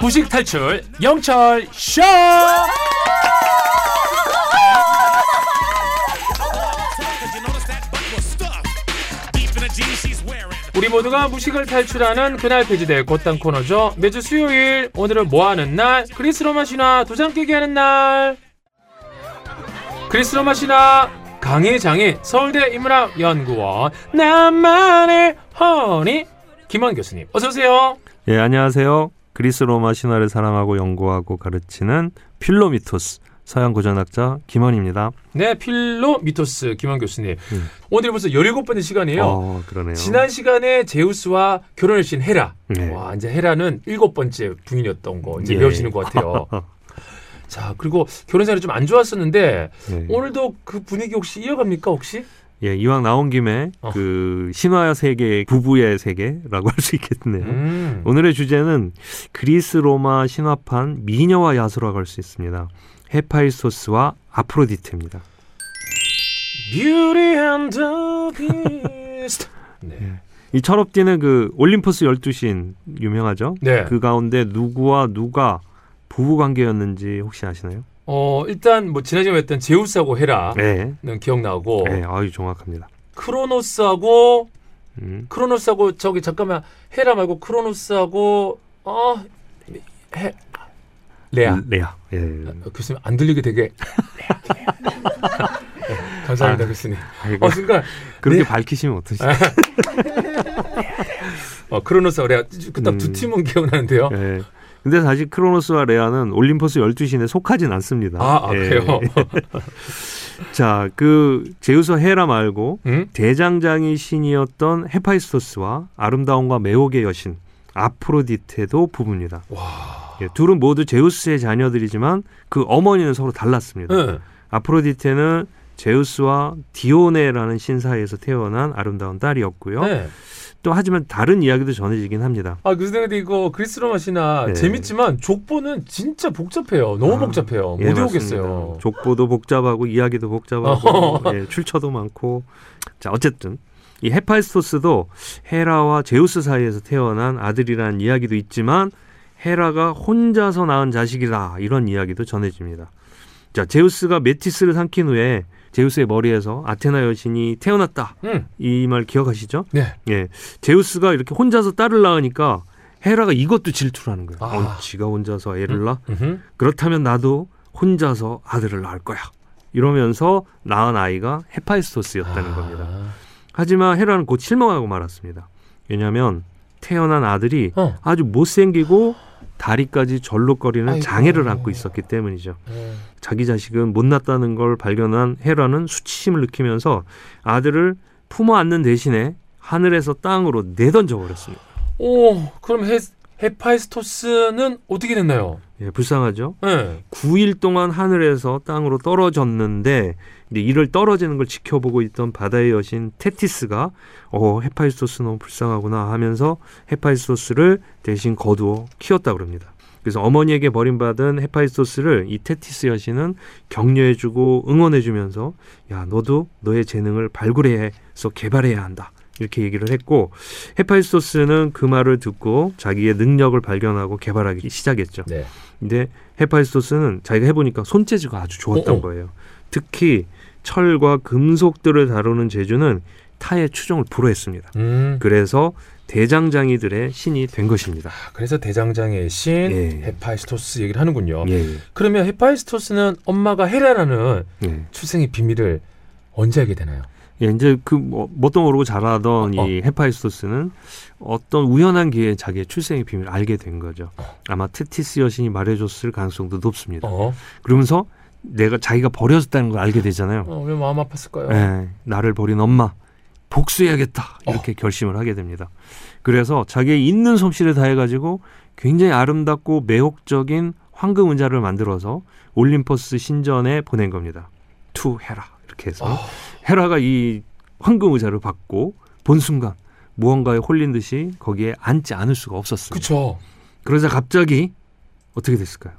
무식 탈출 영철 쇼. 우리 모두가 무식을 탈출하는 그날 폐지될 곧단 코너죠. 매주 수요일 오늘은 뭐하는 날? 그리스 로마 신화 도장 깨기 하는 날. 그리스 로마 신화 강의 장인 서울대 인문학 연구원 나만의 honey 김원 교수님 어서 오세요. 예, 안녕하세요. 그리스 로마 신화를 사랑하고 연구하고 가르치는 필로미토스 서양 고전학자 김원입니다. 네 필로 미토스 김원 교수님 음. 오늘 벌써 17번째 시간이에요. 어, 그러네요. 지난 시간에 제우스와 결혼을 신 헤라. 네. 와, 이제 헤라는 일곱 번째 부인이었던 거 이제 예. 배우시는 것 같아요. 자, 그리고 결혼 생활이 좀 안 좋았었는데 네. 오늘도 그 분위기 혹시 이어갑니까 혹시? 예, 이왕 나온 김에 어. 그 신화 세계 부부의 세계라고 할 수 있겠네요. 음. 오늘의 주제는 그리스 로마 신화판 미녀와 야수라고 할 수 있습니다. 헤파이소스와 아프로디테입니다. 네. 이 철업디는 그 올림포스 열두 신 유명하죠? 네. 그 가운데 누구와 누가 부부 관계였는지 혹시 아시나요? 어, 일단 뭐 지난주에 했던 제우스하고 헤라는 네. 기억나고 네, 아유 정확합니다. 크로노스하고 음. 크로노스하고 저기 잠깐만 헤라 말고 크로노스하고 어 헤, 레아. 레아. 예. 어, 교수님 안 들리게 되게 네, 감사합니다 아, 교수님. 아이고, 어 순간 그렇게 네. 밝히시면 어떠시죠? 어 크로노스 레아 두 음. 팀은 기억나는데요. 예. 근데 사실 크로노스와 레아는 올림포스 12신에 속하진 않습니다. 아, 아, 예. 그래요? 자, 그 제우스 헤라 말고 음? 대장장이 신이었던 헤파이스토스와 아름다움과 매혹의 여신 아프로디테도 부부입니다. 와. 예, 둘은 모두 제우스의 자녀들이지만 그 어머니는 서로 달랐습니다. 응. 아프로디테는 제우스와 디오네라는 신 사이에서 태어난 아름다운 딸이었고요. 네. 또 하지만 다른 이야기도 전해지긴 합니다. 아 교수님 근데 이거 그리스 로마 신화 네. 재밌지만 족보는 진짜 복잡해요. 너무 아, 복잡해요. 못 예, 외우겠어요. 맞습니다. 족보도 복잡하고 이야기도 복잡하고 예, 출처도 많고 자 어쨌든 이 헤파이스토스도 헤라와 제우스 사이에서 태어난 아들이라는 이야기도 있지만 헤라가 혼자서 낳은 자식이다 이런 이야기도 전해집니다. 자 제우스가 메티스를 삼킨 후에 제우스의 머리에서 아테나 여신이 태어났다 응. 이말 기억하시죠? 네. 예, 제우스가 이렇게 혼자서 딸을 낳으니까 헤라가 이것도 질투를 하는 거예요. 아. 어, 지가 혼자서 애를 낳아? 음흠. 그렇다면 나도 혼자서 아들을 낳을 거야. 이러면서 낳은 아이가 헤파이스토스였다는 아. 겁니다. 하지만 헤라는 곧 실망하고 말았습니다. 왜냐하면 태어난 아들이 어. 아주 못생기고 다리까지 절룩거리는 아이고. 장애를 안고 있었기 때문이죠. 네. 자기 자식은 못났다는 걸 발견한 헤라는 수치심을 느끼면서 아들을 품어 안는 대신에 하늘에서 땅으로 내던져 버렸습니다. 오 그럼 헤 헤파이스토스는 어떻게 됐나요? 예, 불쌍하죠? 네. 9일 동안 하늘에서 땅으로 떨어졌는데 이를 떨어지는 걸 지켜보고 있던 바다의 여신 테티스가 어 헤파이스토스 너무 불쌍하구나 하면서 헤파이스토스를 대신 거두어 키웠다 그럽니다. 그래서 어머니에게 버림받은 헤파이스토스를 이 테티스 여신은 격려해주고 응원해주면서 야 너도 너의 재능을 발굴해서 개발해야 한다 이렇게 얘기를 했고 헤파이스토스는 그 말을 듣고 자기의 능력을 발견하고 개발하기 시작했죠. 네. 근데 헤파이스토스는 자기가 해보니까 손재주가 아주 좋았던 어, 어. 거예요. 특히 철과 금속들을 다루는 재주는 타의 추종을 불허했습니다. 음. 그래서 대장장이들의 신이 된 것입니다. 그래서 대장장의 신 예. 헤파이스토스 얘기를 하는군요. 예, 예. 그러면 헤파이스토스는 엄마가 헤라라는 예. 출생의 비밀을 언제 알게 되나요? 예, 이제 그 뭐, 뭣도 모르고 자라던 어. 이 헤파이스토스는 어떤 우연한 기회에 자기의 출생의 비밀을 알게 된 거죠. 아마 테티스 여신이 말해줬을 가능성도 높습니다. 어. 그러면서 내가 자기가 버려졌다는 걸 알게 되잖아요. 어, 왜 마음 아팠을까요? 예, 나를 버린 엄마 복수해야겠다 이렇게 결심을 하게 됩니다. 그래서 자기의 있는 솜씨를 다해가지고 굉장히 아름답고 매혹적인 황금 의자를 만들어서 올림포스 신전에 보낸 겁니다. to 헤라 이렇게 해서 아. 헤라가 이 황금 의자를 받고 본 순간 무언가에 홀린 듯이 거기에 앉지 않을 수가 없었습니다. 그쵸. 그러자 갑자기 어떻게 됐을까요?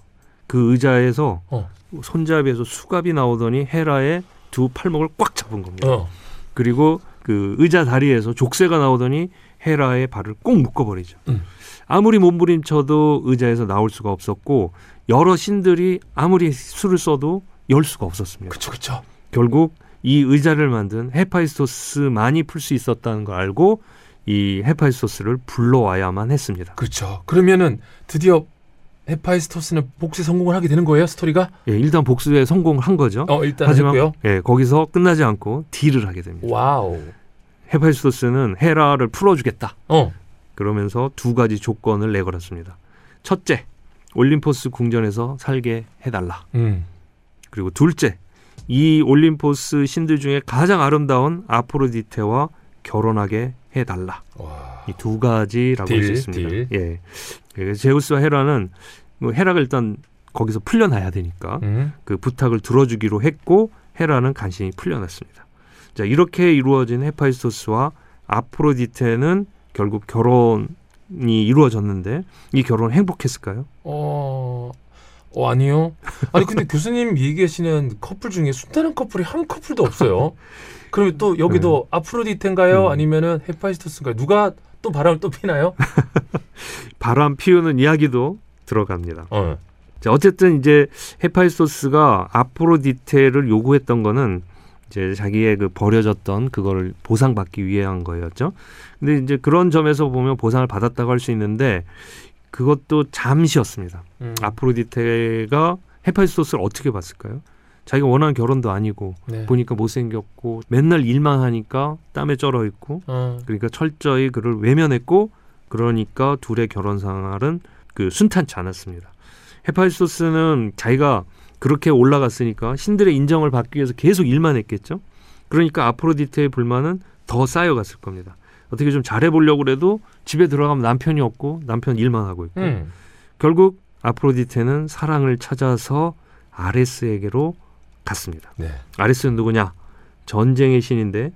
그 의자에서 어. 손잡이에서 수갑이 나오더니 헤라의 두 팔목을 꽉 잡은 겁니다. 어. 그리고 그 의자 다리에서 족쇄가 나오더니 헤라의 발을 꼭 묶어버리죠. 음. 아무리 몸부림쳐도 의자에서 나올 수가 없었고 여러 신들이 아무리 수를 써도 열 수가 없었습니다. 그쵸 그쵸. 결국 이 의자를 만든 헤파이스토스만이 풀 수 있었다는 걸 알고 이 헤파이스토스를 불러와야만 했습니다. 그렇죠. 그러면은 드디어 헤파이스토스는 복수에 성공을 하게 되는 거예요, 스토리가? 예, 일단 복수에 성공을 한 거죠. 어, 일단 하지만 했고요. 예, 거기서 끝나지 않고 deal을 하게 됩니다. wow. 헤파이스토스는 헤라를 풀어주겠다. 어. 그러면서 두 가지 조건을 내걸었습니다. 첫째, 올림포스 궁전에서 살게 해달라. 음. 그리고 둘째, 이 올림포스 신들 중에 가장 아름다운 아프로디테와 결혼하게 해달라. 와. 이두 가지라고 deal, 할수 있습니다. deal. 예. 그래서 제우스와 헤라는 뭐 헤라가 일단 거기서 풀려나야 되니까 음. 그 부탁을 들어주기로 했고 헤라는 간신히 풀려났습니다. 자 이렇게 이루어진 헤파이스토스와 아프로디테는 결국 결혼이 이루어졌는데 이 결혼 은 행복했을까요? 어. 어 아니요. 아니 근데 교수님 얘기하시는 커플 중에 순탄한 커플이 한 커플도 없어요. 그러면 또 여기도 아프로디테인가요? 음. 아니면은 헤파이스토스인가요? 누가 또 바람을 또 피나요? 바람 피우는 이야기도 들어갑니다. 어. 자, 어쨌든 이제 헤파이스토스가 아프로디테를 요구했던 거는 이제 자기의 그 버려졌던 그거를 보상받기 위한 거였죠. 근데 이제 그런 점에서 보면 보상을 받았다고 할 수 있는데 그것도 잠시였습니다. 음. 아프로디테가 헤파이스토스를 어떻게 봤을까요? 자기가 원하는 결혼도 아니고 네. 보니까 못생겼고 맨날 일만 하니까 땀에 쩔어 있고 어. 그러니까 철저히 그를 외면했고 그러니까 둘의 결혼 생활은 그 순탄치 않았습니다. 헤파이스토스는 자기가 그렇게 올라갔으니까 신들의 인정을 받기 위해서 계속 일만 했겠죠. 그러니까 아프로디테의 불만은 더 쌓여갔을 겁니다. 어떻게 좀 잘해보려고 그래도 집에 들어가면 남편이 없고 남편 일만 하고 있고 음. 결국 아프로디테는 사랑을 찾아서 아레스에게로 갔습니다. 네. 아레스는 누구냐? 전쟁의 신인데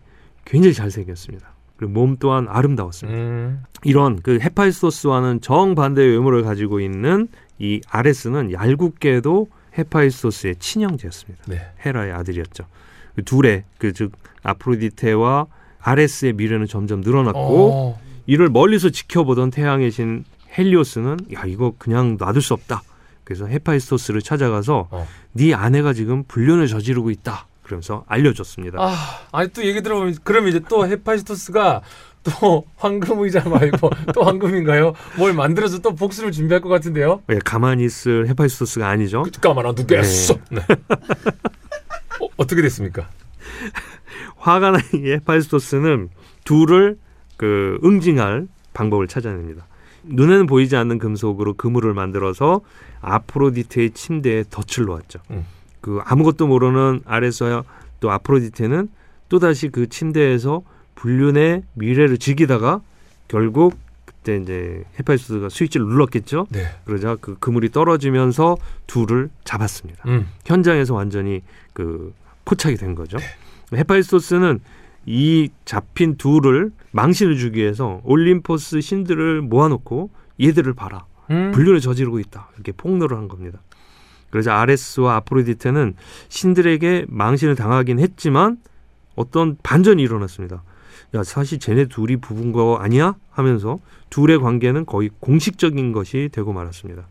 굉장히 잘생겼습니다. 그리고 몸 또한 아름다웠습니다. 음. 이런 그 헤파이스토스와는 정반대의 외모를 가지고 있는 이 아레스는 얄궂게도 헤파이스토스의 친형제였습니다. 네. 헤라의 아들이었죠. 그 둘의 그 즉 아프로디테와 아레스의 미래는 점점 늘어났고 어. 이를 멀리서 지켜보던 태양의 신 헬리오스는 야 이거 그냥 놔둘 수 없다. 그래서 헤파이스토스를 찾아가서 어. 네 아내가 지금 불륜을 저지르고 있다. 그러면서 알려줬습니다. 아, 아니 또 얘기 들어보면 그럼 이제 또 헤파이스토스가 또 황금 의자 말고 또 황금인가요? 뭘 만들어서 또 복수를 준비할 것 같은데요? 예, 가만히 있을 헤파이스토스가 아니죠. 까만 안 두겠어. 네. 어, 어떻게 됐습니까? 화가 난 이 헤파이스토스는 둘을 그 응징할 방법을 찾아냅니다. 눈에는 보이지 않는 금속으로 그물을 만들어서 아프로디테의 침대에 덫을 놓았죠. 음. 그 아무것도 모르는 아레스와 또 아프로디테는 또 다시 그 침대에서 불륜의 미래를 즐기다가 결국 그때 이제 헤파이스토스가 스위치를 눌렀겠죠. 네. 그러자 그 그물이 떨어지면서 둘을 잡았습니다. 음. 현장에서 완전히 그 포착이 된 거죠. 헤파이스토스는 이 잡힌 둘을 망신을 주기 위해서 올림포스 신들을 모아놓고 얘들을 봐라. 음. 불륜을 저지르고 있다. 이렇게 폭로를 한 겁니다. 그러자 아레스와 아프로디테는 신들에게 망신을 당하긴 했지만 어떤 반전이 일어났습니다. 야 사실 쟤네 둘이 부부인 거 아니야? 하면서 둘의 관계는 거의 공식적인 것이 되고 말았습니다.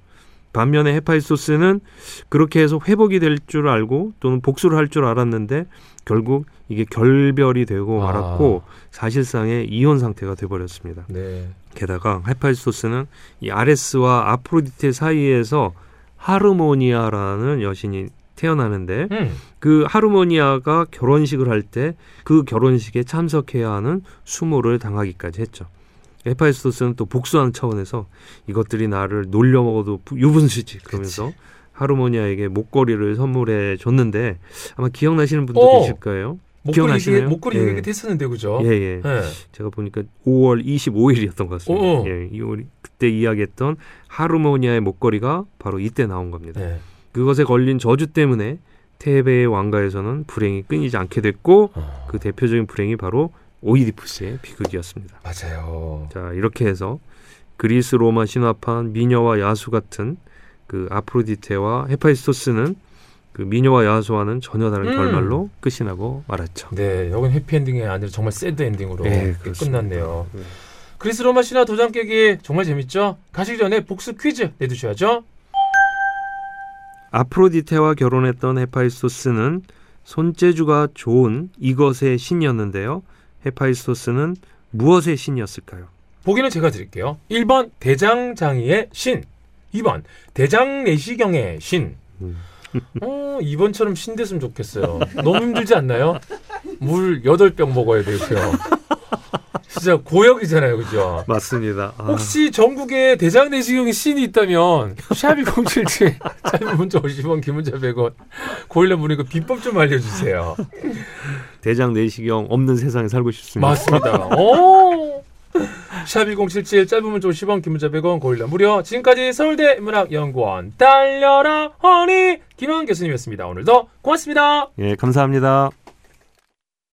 반면에 헤파이스토스는 그렇게 해서 회복이 될 줄 알고 또는 복수를 할 줄 알았는데 결국 이게 결별이 되고 아. 말았고 사실상의 이혼 상태가 돼버렸습니다. 네. 게다가 헤파이스토스는 이 아레스와 아프로디테 사이에서 하르모니아라는 여신이 태어나는데 음. 그 하르모니아가 결혼식을 할 때 그 결혼식에 참석해야 하는 수모를 당하기까지 했죠. 헤파이스토스는 또 복수하는 차원에서 이것들이 나를 놀려 먹어도 부- 유분수지 그러면서 하르모니아에게 목걸이를 선물해 줬는데 아마 기억나시는 분도 어. 계실 거예요. 목걸이? 얘기, 목걸이 예. 얘기 됐었는데 그죠? 예, 예. 예. 제가 보니까 5월 25일이었던 것 같습니다. 어어. 예, 이 우리 그때 이야기했던 하르모니아의 목걸이가 바로 이때 나온 겁니다. 네. 그것에 걸린 저주 때문에 테베의 왕가에서는 불행이 끊이지 않게 됐고 어. 그 대표적인 불행이 바로 오이디푸스의 비극이었습니다. 맞아요. 자 이렇게 해서 그리스 로마 신화판 미녀와 야수 같은 그 아프로디테와 헤파이스토스는 그 미녀와 야수와는 전혀 다른 음. 결말로 끝이 나고 말았죠. 네, 여긴 해피엔딩이 아니라 정말 sad ending으로 네, 끝. 끝났네요. 네. 그리스 로마 신화 도장 깨기 정말 재밌죠? 가시기 전에 복수 퀴즈 내주셔야죠. 아프로디테와 결혼했던 헤파이스토스는 손재주가 좋은 이것의 신이었는데요. 헤파이스토스는 무엇의 신이었을까요? 보기는 제가 드릴게요. 1번 대장장이의 신 2번 대장내시경의 신 음. 어, 2번처럼 신 됐으면 좋겠어요. 너무 힘들지 않나요? 물 8병 먹어야 되고요. 진짜 고역이잖아요. 그죠? 맞습니다. 아, 혹시 전국에 대장 내시경의 신이 있다면 샵이 077 짧은 문자 50원 긴 문자 100원 고일라 문의고 비법 좀 알려주세요. 대장 내시경 없는 세상에 살고 싶습니다. 맞습니다. 오! 샵1077 짧은 문자 50원 긴 문자 100원 고일라 무료 지금까지 서울대 문학연구원 달려라 허니 김한 교수님이었습니다. 오늘도 고맙습니다. 예, 감사합니다.